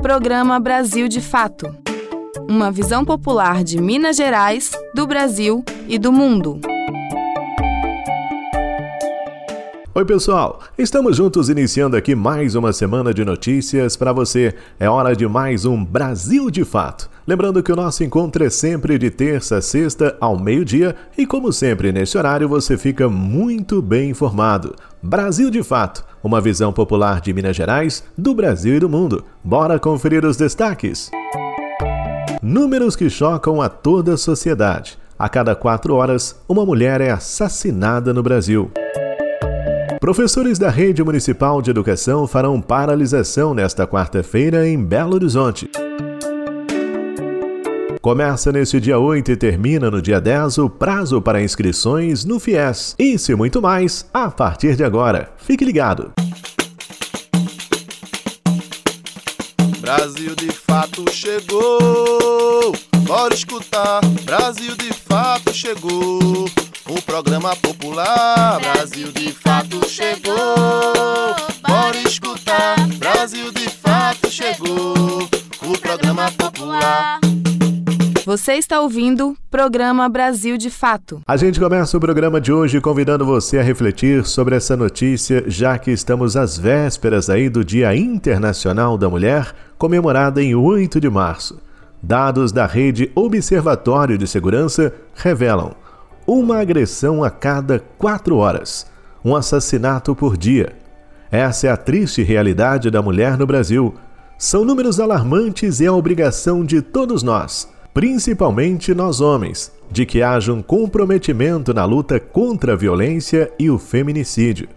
Programa Brasil de Fato. Uma visão popular de Minas Gerais, do Brasil e do mundo. Oi, pessoal! Estamos juntos iniciando aqui mais uma semana de notícias para você. É hora de mais um Brasil de Fato. Lembrando que o nosso encontro é sempre de terça a sexta ao meio-dia e, como sempre, nesse horário você fica muito bem informado. Brasil de Fato, uma visão popular de Minas Gerais, do Brasil e do mundo. Bora conferir os destaques. Números que chocam a toda a sociedade. A cada quatro horas, uma mulher é assassinada no Brasil. Professores da Rede Municipal de Educação farão paralisação nesta quarta-feira em Belo Horizonte. Começa neste dia 8 e termina no dia 10 o prazo para inscrições no FIES. Isso e muito mais a partir de agora. Fique ligado. Brasil de fato chegou. Bora escutar. Brasil de fato chegou. O programa popular. Brasil de fato chegou. Bora escutar. Brasil de fato chegou. O programa popular. Você está ouvindo Programa Brasil de Fato. A gente começa o programa de hoje convidando você a refletir sobre essa notícia, já que estamos às vésperas aí do Dia Internacional da Mulher, comemorada em 8 de março. Dados da rede Observatório de Segurança revelam uma agressão a cada quatro horas, um assassinato por dia. Essa é a triste realidade da mulher no Brasil. São números alarmantes e é a obrigação de todos nós principalmente nós homens, de que haja um comprometimento na luta contra a violência e o feminicídio.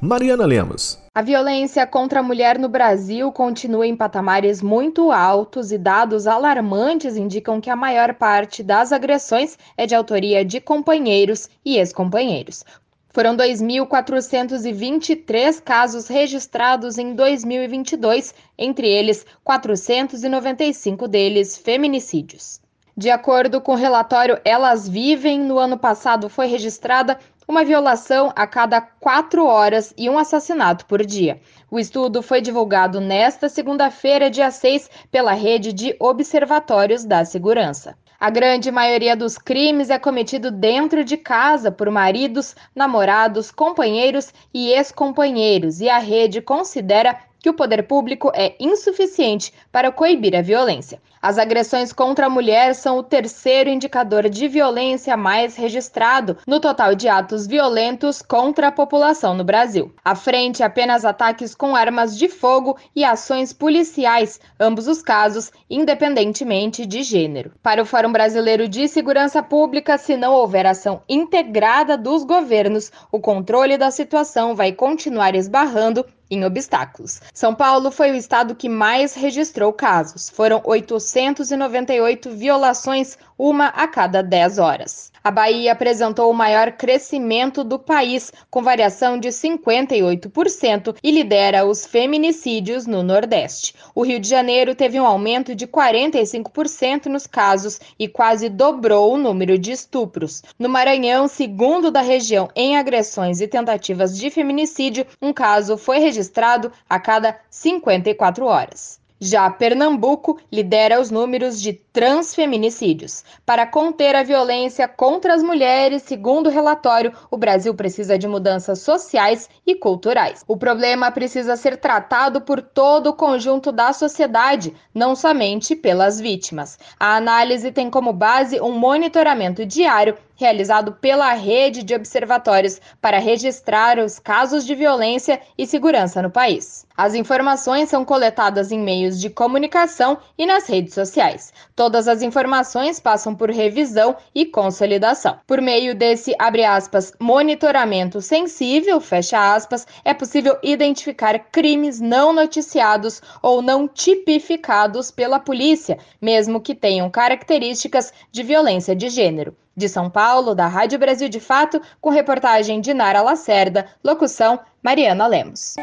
Mariana Lemos. A violência contra a mulher no Brasil continua em patamares muito altos e dados alarmantes indicam que a maior parte das agressões é de autoria de companheiros e ex-companheiros. Foram 2.423 casos registrados em 2022, entre eles 495 deles feminicídios. De acordo com o relatório Elas Vivem, no ano passado foi registrada uma violação a cada quatro horas e um assassinato por dia. O estudo foi divulgado nesta segunda-feira, dia 6, pela rede de observatórios da segurança. A grande maioria dos crimes é cometido dentro de casa por maridos, namorados, companheiros e ex-companheiros, e a rede considera que o poder público é insuficiente para coibir a violência. As agressões contra a mulher são o terceiro indicador de violência mais registrado no total de atos violentos contra a população no Brasil. À frente, apenas ataques com armas de fogo e ações policiais, ambos os casos independentemente de gênero. Para o Fórum Brasileiro de Segurança Pública, se não houver ação integrada dos governos, o controle da situação vai continuar esbarrando em obstáculos. São Paulo foi o estado que mais registrou casos. Foram 898 violações, uma a cada 10 horas. A Bahia apresentou o maior crescimento do país, com variação de 58%, e lidera os feminicídios no Nordeste. O Rio de Janeiro teve um aumento de 45% nos casos e quase dobrou o número de estupros. No Maranhão, segundo da região em agressões e tentativas de feminicídio, um caso foi registrado a cada 54 horas. Já Pernambuco lidera os números de transfeminicídios. Para conter a violência contra as mulheres, segundo o relatório, o Brasil precisa de mudanças sociais e culturais. O problema precisa ser tratado por todo o conjunto da sociedade, não somente pelas vítimas. A análise tem como base um monitoramento diário realizado pela rede de observatórios para registrar os casos de violência e segurança no país. As informações são coletadas em meios de comunicação e nas redes sociais. Todas as informações passam por revisão e consolidação. Por meio desse, aspas, monitoramento sensível, aspas, é possível identificar crimes não noticiados ou não tipificados pela polícia, mesmo que tenham características de violência de gênero. De São Paulo, da Rádio Brasil de Fato, com reportagem de Nara Lacerda, locução Mariana Lemos.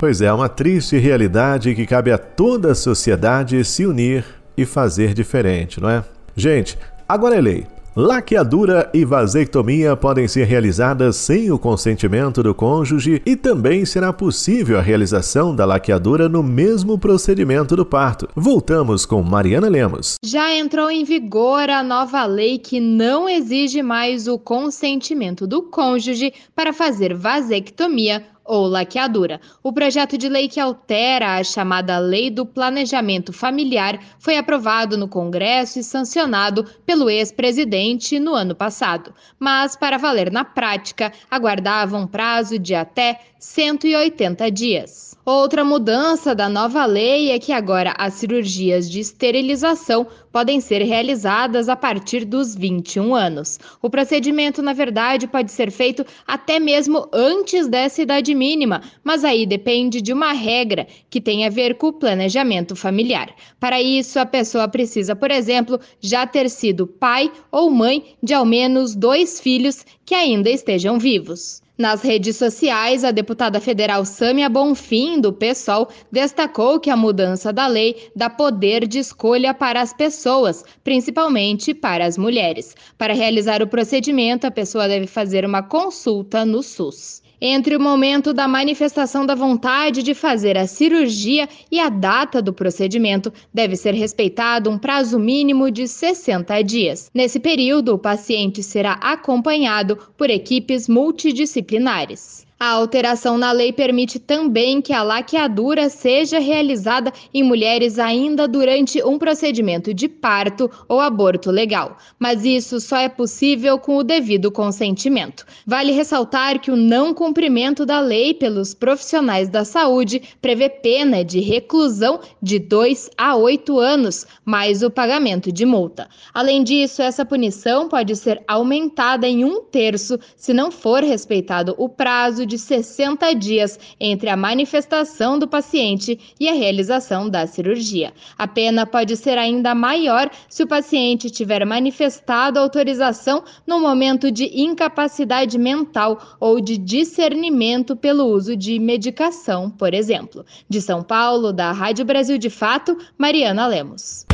Pois é, uma triste realidade que cabe a toda a sociedade se unir e fazer diferente, não é? Gente, agora é lei. Laqueadura e vasectomia podem ser realizadas sem o consentimento do cônjuge e também será possível a realização da laqueadura no mesmo procedimento do parto. Voltamos com Mariana Lemos. Já entrou em vigor a nova lei que não exige mais o consentimento do cônjuge para fazer vasectomia ou laqueadura. O projeto de lei que altera a chamada Lei do Planejamento Familiar foi aprovado no Congresso e sancionado pelo ex-presidente no ano passado, mas para valer na prática, aguardava um prazo de até 180 dias. Outra mudança da nova lei é que agora as cirurgias de esterilização podem ser realizadas a partir dos 21 anos. O procedimento, na verdade, pode ser feito até mesmo antes dessa idade mínima, mas aí depende de uma regra que tem a ver com o planejamento familiar. Para isso, a pessoa precisa, por exemplo, já ter sido pai ou mãe de ao menos dois filhos que ainda estejam vivos. Nas redes sociais, a deputada federal Sâmia Bonfim, do PSOL, destacou que a mudança da lei dá poder de escolha para as pessoas, principalmente para as mulheres. Para realizar o procedimento, a pessoa deve fazer uma consulta no SUS. Entre o momento da manifestação da vontade de fazer a cirurgia e a data do procedimento, deve ser respeitado um prazo mínimo de 60 dias. Nesse período, o paciente será acompanhado por equipes multidisciplinares. A alteração na lei permite também que a laqueadura seja realizada em mulheres ainda durante um procedimento de parto ou aborto legal, mas isso só é possível com o devido consentimento. Vale ressaltar que o não cumprimento da lei pelos profissionais da saúde prevê pena de reclusão de 2 a 8 anos, mais o pagamento de multa. Além disso, essa punição pode ser aumentada em um terço se não for respeitado o prazo de 60 dias entre a manifestação do paciente e a realização da cirurgia. A pena pode ser ainda maior se o paciente tiver manifestado autorização no momento de incapacidade mental ou de discernimento pelo uso de medicação, por exemplo. De São Paulo, da Rádio Brasil de Fato, Mariana Lemos.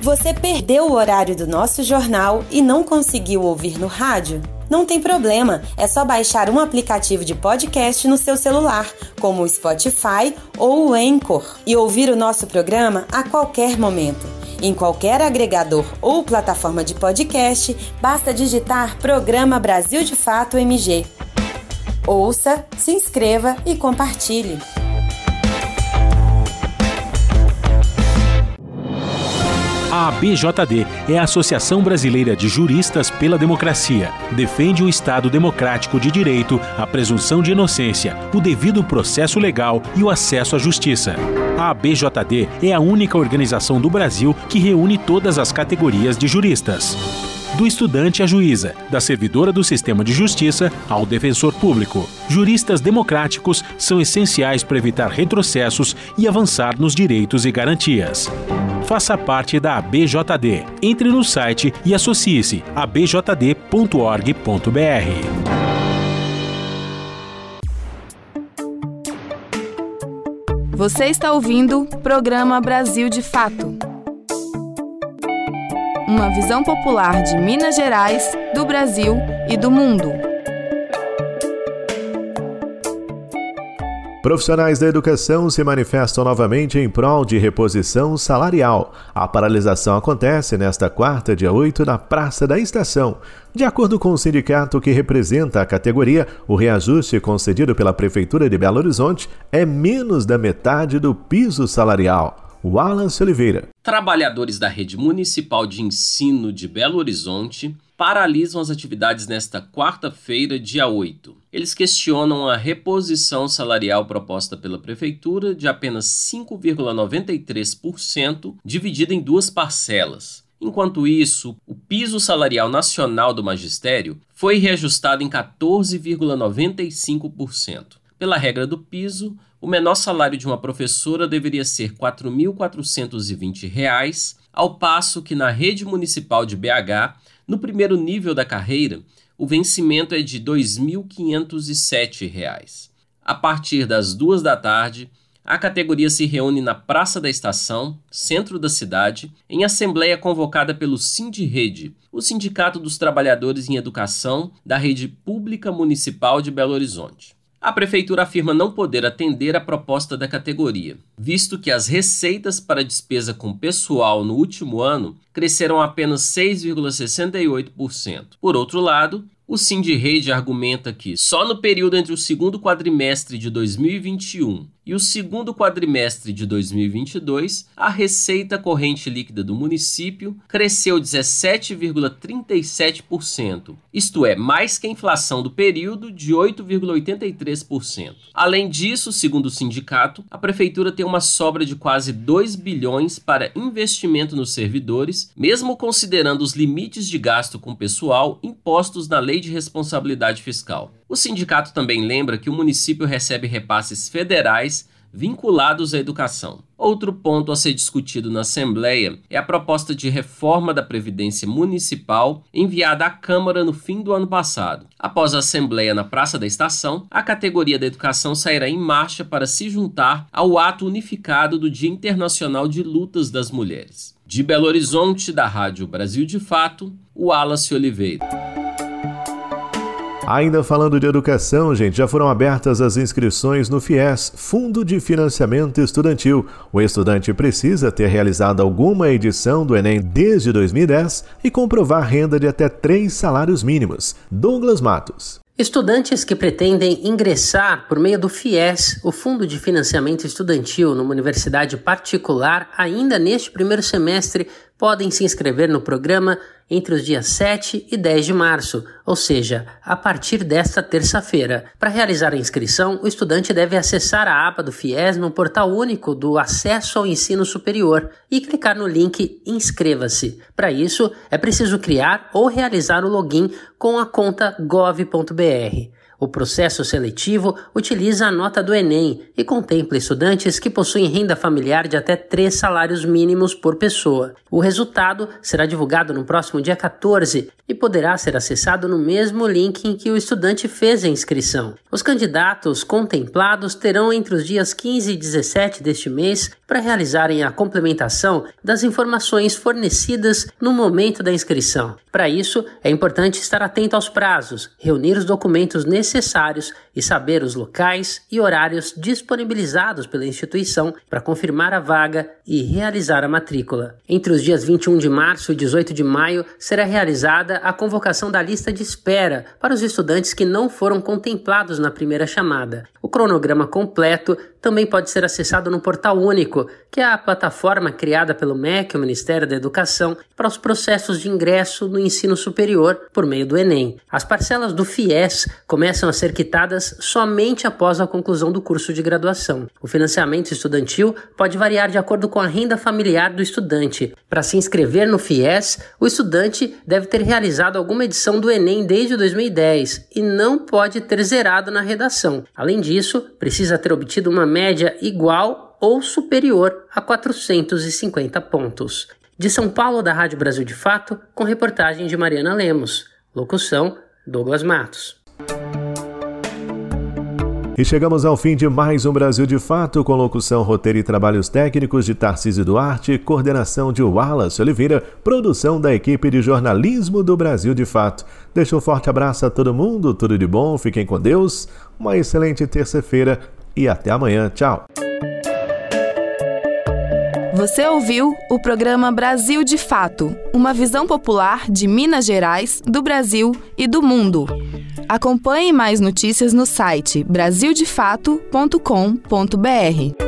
Você perdeu o horário do nosso jornal e não conseguiu ouvir no rádio? Não tem problema, é só baixar um aplicativo de podcast no seu celular, como o Spotify ou o Anchor, e ouvir o nosso programa a qualquer momento. Em qualquer agregador ou plataforma de podcast, basta digitar Programa Brasil de Fato MG. Ouça, se inscreva e compartilhe. A ABJD é a Associação Brasileira de Juristas pela Democracia. Defende o Estado democrático de direito, a presunção de inocência, o devido processo legal e o acesso à justiça. A ABJD é a única organização do Brasil que reúne todas as categorias de juristas do estudante à juíza, da servidora do sistema de justiça ao defensor público. Juristas democráticos são essenciais para evitar retrocessos e avançar nos direitos e garantias. Faça parte da ABJD. Entre no site e associe-se a bjd.org.br. Você está ouvindo o programa Brasil de Fato. Uma visão popular de Minas Gerais, do Brasil e do mundo. Profissionais da educação se manifestam novamente em prol de reposição salarial. A paralisação acontece nesta quarta, dia 8, na Praça da Estação. De acordo com o sindicato que representa a categoria, o reajuste concedido pela Prefeitura de Belo Horizonte é menos da metade do piso salarial. Wallace Oliveira. Trabalhadores da Rede Municipal de Ensino de Belo Horizonte paralisam as atividades nesta quarta-feira, dia 8. Eles questionam a reposição salarial proposta pela Prefeitura de apenas 5,93%, dividida em duas parcelas. Enquanto isso, o piso salarial nacional do magistério foi reajustado em 14,95%. Pela regra do piso, o menor salário de uma professora deveria ser R$ 4.420, ao passo que na rede municipal de BH no primeiro nível da carreira, o vencimento é de R$ 2.507. A partir das duas da tarde, a categoria se reúne na Praça da Estação, centro da cidade, em assembleia convocada pelo Sindirrede, o Sindicato dos Trabalhadores em Educação da Rede Pública Municipal de Belo Horizonte. A prefeitura afirma não poder atender a proposta da categoria, visto que as receitas para despesa com pessoal no último ano cresceram apenas 6,68%. Por outro lado, o Sindirrede argumenta que só no período entre o segundo quadrimestre de 2021 e o segundo quadrimestre de 2022, a receita corrente líquida do município cresceu 17,37%, isto é, mais que a inflação do período de 8,83%. Além disso, segundo o sindicato, a prefeitura tem uma sobra de quase 2 bilhões para investimento nos servidores, mesmo considerando os limites de gasto com pessoal impostos na Lei de Responsabilidade Fiscal. O sindicato também lembra que o município recebe repasses federais vinculados à educação. Outro ponto a ser discutido na Assembleia é a proposta de reforma da Previdência Municipal enviada à Câmara no fim do ano passado. Após a Assembleia na Praça da Estação, a categoria da educação sairá em marcha para se juntar ao ato unificado do Dia Internacional de Lutas das Mulheres. De Belo Horizonte, da Rádio Brasil de Fato, o Wallace Oliveira. Ainda falando de educação, gente, já foram abertas as inscrições no FIES, Fundo de Financiamento Estudantil. O estudante precisa ter realizado alguma edição do Enem desde 2010 e comprovar renda de até três salários mínimos. Douglas Matos. Estudantes que pretendem ingressar por meio do FIES, o Fundo de Financiamento Estudantil, numa universidade particular, ainda neste primeiro semestre, podem se inscrever no programa entre os dias 7 e 10 de março, ou seja, a partir desta terça-feira. Para realizar a inscrição, o estudante deve acessar a aba do FIES no portal único do Acesso ao Ensino Superior e clicar no link Inscreva-se. Para isso, é preciso criar ou realizar o login com a conta gov.br. O processo seletivo utiliza a nota do Enem e contempla estudantes que possuem renda familiar de até três salários mínimos por pessoa. O resultado será divulgado no próximo dia 14 e poderá ser acessado no mesmo link em que o estudante fez a inscrição. Os candidatos contemplados terão entre os dias 15 e 17 deste mês para realizarem a complementação das informações fornecidas no momento da inscrição. Para isso, é importante estar atento aos prazos, reunir os documentos necessários e saber os locais e horários disponibilizados pela instituição para confirmar a vaga e realizar a matrícula. Entre os dias 21 de março e 18 de maio será realizada a convocação da lista de espera para os estudantes que não foram contemplados na primeira chamada. O cronograma completo também pode ser acessado no Portal Único, que é a plataforma criada pelo MEC, o Ministério da Educação, para os processos de ingresso no ensino superior por meio do Enem. As parcelas do FIES começam a ser quitadas somente após a conclusão do curso de graduação. O financiamento estudantil pode variar de acordo com a renda familiar do estudante. Para se inscrever no FIES, o estudante deve ter realizado alguma edição do Enem desde 2010 e não pode ter zerado na redação. Além disso, precisa ter obtido uma média igual ou superior a 450 pontos. De São Paulo, da Rádio Brasil de Fato, com reportagem de Mariana Lemos. Locução: Douglas Matos. E chegamos ao fim de mais um Brasil de Fato, com locução, roteiro e trabalhos técnicos de Tarcísio Duarte, coordenação de Wallace Oliveira, produção da equipe de jornalismo do Brasil de Fato. Deixo um forte abraço a todo mundo, tudo de bom, fiquem com Deus, uma excelente terça-feira e até amanhã. Tchau! Você ouviu o programa Brasil de Fato, uma visão popular de Minas Gerais, do Brasil e do mundo. Acompanhe mais notícias no site brasildefato.com.br.